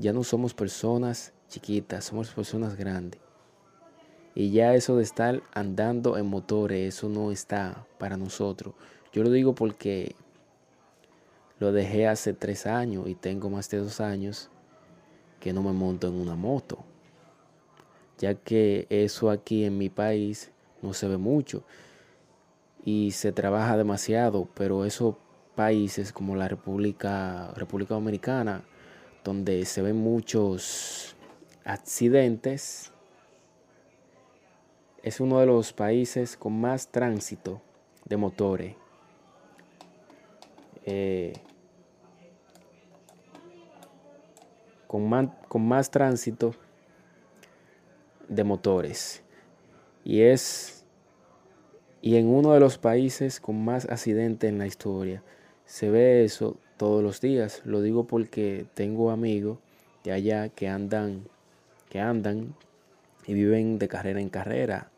ya no somos personas chiquitas, somos personas grandes. Y ya eso de estar andando en motores, eso no está para nosotros. Yo lo digo porque lo dejé hace tres años y tengo más de dos años que no me monto en una moto. Ya que eso aquí en mi país no se ve mucho y se trabaja demasiado, pero esos países como la República, República Dominicana, donde se ven muchos accidentes, es uno de los países con más tránsito de motores. Eh, con, más, con más tránsito de motores. Y es y en uno de los países con más accidentes en la historia. Se ve eso todos los días. Lo digo porque tengo amigos de allá que andan que andan y viven de carrera en carrera